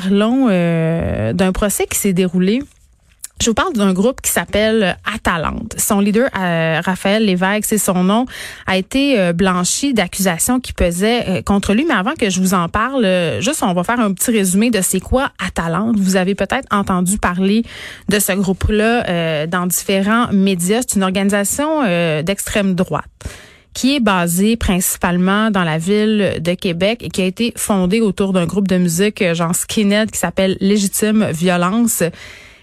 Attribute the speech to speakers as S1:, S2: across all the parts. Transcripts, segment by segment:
S1: parlons d'un procès qui s'est déroulé je vous parle d'un groupe qui s'appelle Atalante. Son leader, euh, Raphaël Lévesque, c'est son nom, a été euh, blanchi d'accusations qui pesaient euh, contre lui. Mais avant que je vous en parle, juste on va faire un petit résumé de c'est quoi Atalante. Vous avez peut-être entendu parler de ce groupe-là dans différents médias. C'est une organisation d'extrême droite qui est basée principalement dans la ville de Québec et qui a été fondée autour d'un groupe de musique genre skinhead qui s'appelle Légitime Violence.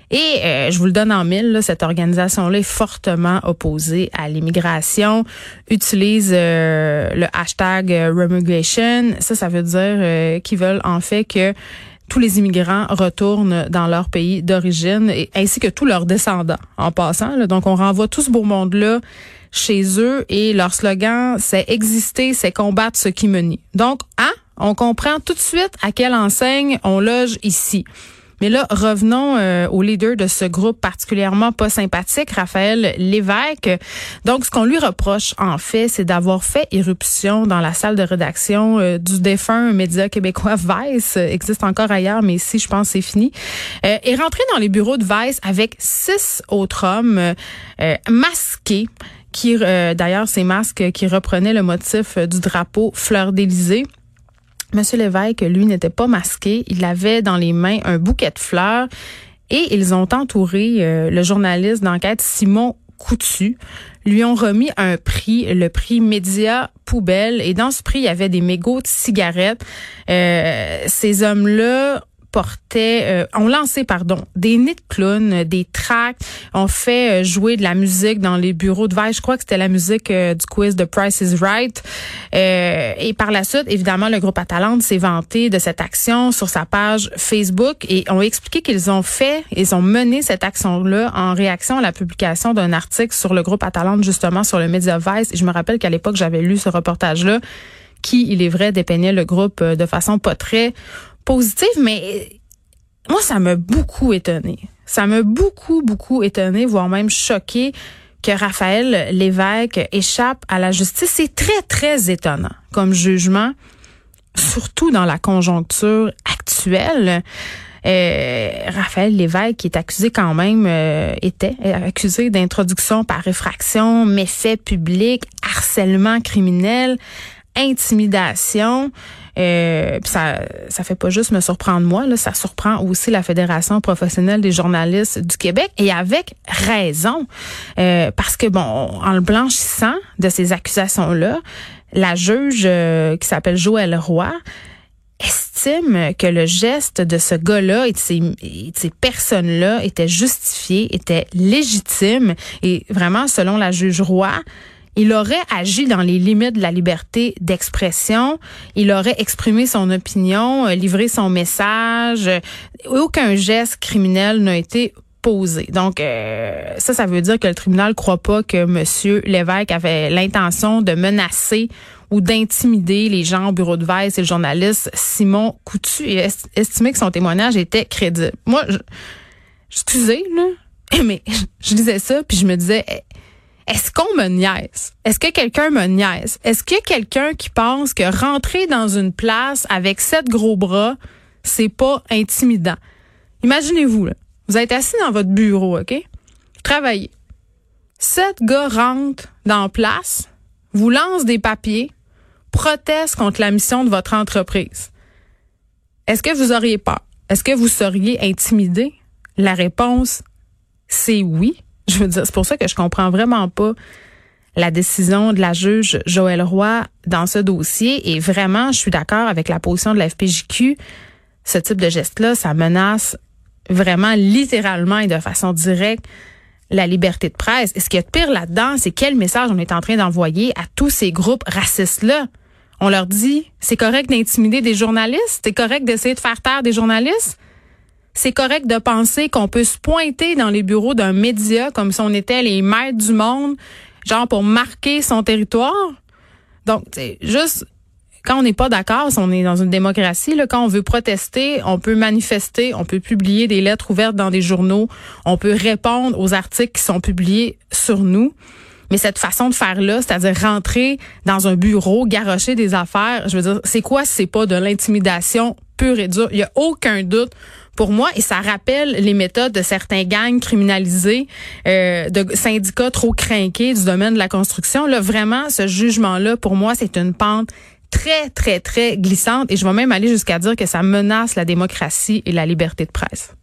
S1: Et euh, je vous le donne en mille, cette organisation-là est fortement opposée à l'immigration, utilise euh, le hashtag euh, remigration. Ça, ça veut dire qu'ils veulent en fait que tous les immigrants retournent dans leur pays d'origine, ainsi que tous leurs descendants en passant. Donc, on renvoie tout ce beau monde-là chez eux et leur slogan, c'est exister, c'est combattre ce qui me nie. Donc, hein, on comprend tout de suite à quelle enseigne on loge ici. Mais là, revenons euh, au leader de ce groupe particulièrement pas sympathique, Raphaël Lévesque. Donc, ce qu'on lui reproche, en fait, c'est d'avoir fait irruption dans la salle de rédaction euh, du défunt média québécois Vice. existe encore ailleurs, mais ici, je pense, c'est fini. Euh, et rentrer dans les bureaux de Vice avec six autres hommes euh, masqués qui d'ailleurs ces masques qui reprenaient le motif du drapeau fleur d'Élysée. Monsieur Lévesque, lui, n'était pas masqué. Il avait dans les mains un bouquet de fleurs et ils ont entouré euh, le journaliste d'enquête Simon Coutu, lui ont remis un prix, le prix Média Poubelle. Et dans ce prix, il y avait des mégots de cigarettes. Euh, ces hommes-là euh, ont lancé, pardon, des nids de clowns, des tracts, ont fait euh, jouer de la musique dans les bureaux de veille. Je crois que c'était la musique euh, du quiz de Price is Right. et par la suite, évidemment, le groupe Atalante s'est vanté de cette action sur sa page Facebook et ont expliqué qu'ils ont fait, ils ont mené cette action-là en réaction à la publication d'un article sur le groupe Atalante, justement, sur le média Vice. Et je me rappelle qu'à l'époque, j'avais lu ce reportage-là qui, il est vrai, dépeignait le groupe de façon pas très positive, mais moi, ça m'a beaucoup étonné. Ça m'a beaucoup, beaucoup étonné, voire même choqué que Raphaël Lévesque échappe à la justice. C'est très, très étonnant comme jugement, surtout dans la conjoncture actuelle. Euh, Raphaël Lévesque, qui est accusé quand même, euh, était accusé d'introduction par effraction, méfait public, harcèlement criminel, intimidation. Euh, ça, ça fait pas juste me surprendre moi, là, ça surprend aussi la Fédération professionnelle des journalistes du Québec et avec raison, euh, parce que bon, en le blanchissant de ces accusations-là, la juge euh, qui s'appelle Joël Roy estime que le geste de ce gars-là et de ces, ces personnes-là était justifié, était légitime. Et vraiment, selon la juge Roy, il aurait agi dans les limites de la liberté d'expression. Il aurait exprimé son opinion, euh, livré son message. Aucun geste criminel n'a été posé. Donc euh, ça, ça veut dire que le tribunal croit pas que Monsieur Lévesque avait l'intention de menacer ou d'intimider les gens au bureau de veille. C'est le journaliste Simon Coutu et estimé que son témoignage était crédible? Moi, je, excusez là, mais je disais ça puis je me disais est-ce qu'on me niaise? Est-ce que quelqu'un me niaise? Est-ce qu'il y a quelqu'un qui pense que rentrer dans une place avec sept gros bras, c'est pas intimidant? Imaginez-vous. Vous êtes assis dans votre bureau, OK? Travaillez. Sept gars rentrent dans la place, vous lancent des papiers, protestent contre la mission de votre entreprise. Est-ce que vous auriez peur? Est-ce que vous seriez intimidé? La réponse, c'est oui. Je veux dire, c'est pour ça que je comprends vraiment pas la décision de la juge Joël Roy dans ce dossier. Et vraiment, je suis d'accord avec la position de la FPJQ. Ce type de geste-là, ça menace vraiment littéralement et de façon directe la liberté de presse. Et ce qui est pire là-dedans, c'est quel message on est en train d'envoyer à tous ces groupes racistes-là. On leur dit, c'est correct d'intimider des journalistes, c'est correct d'essayer de faire taire des journalistes? C'est correct de penser qu'on peut se pointer dans les bureaux d'un média comme si on était les maîtres du monde, genre pour marquer son territoire. Donc, c'est juste quand on n'est pas d'accord, si on est dans une démocratie, quand on veut protester, on peut manifester, on peut publier des lettres ouvertes dans des journaux, on peut répondre aux articles qui sont publiés sur nous. Mais cette façon de faire là, c'est-à-dire rentrer dans un bureau, garrocher des affaires, je veux dire, c'est quoi c'est pas de l'intimidation pur et dur. Il y a aucun doute pour moi et ça rappelle les méthodes de certains gangs criminalisés, euh, de syndicats trop craqués du domaine de la construction. Là, vraiment, ce jugement-là, pour moi, c'est une pente très, très, très glissante et je vais même aller jusqu'à dire que ça menace la démocratie et la liberté de presse.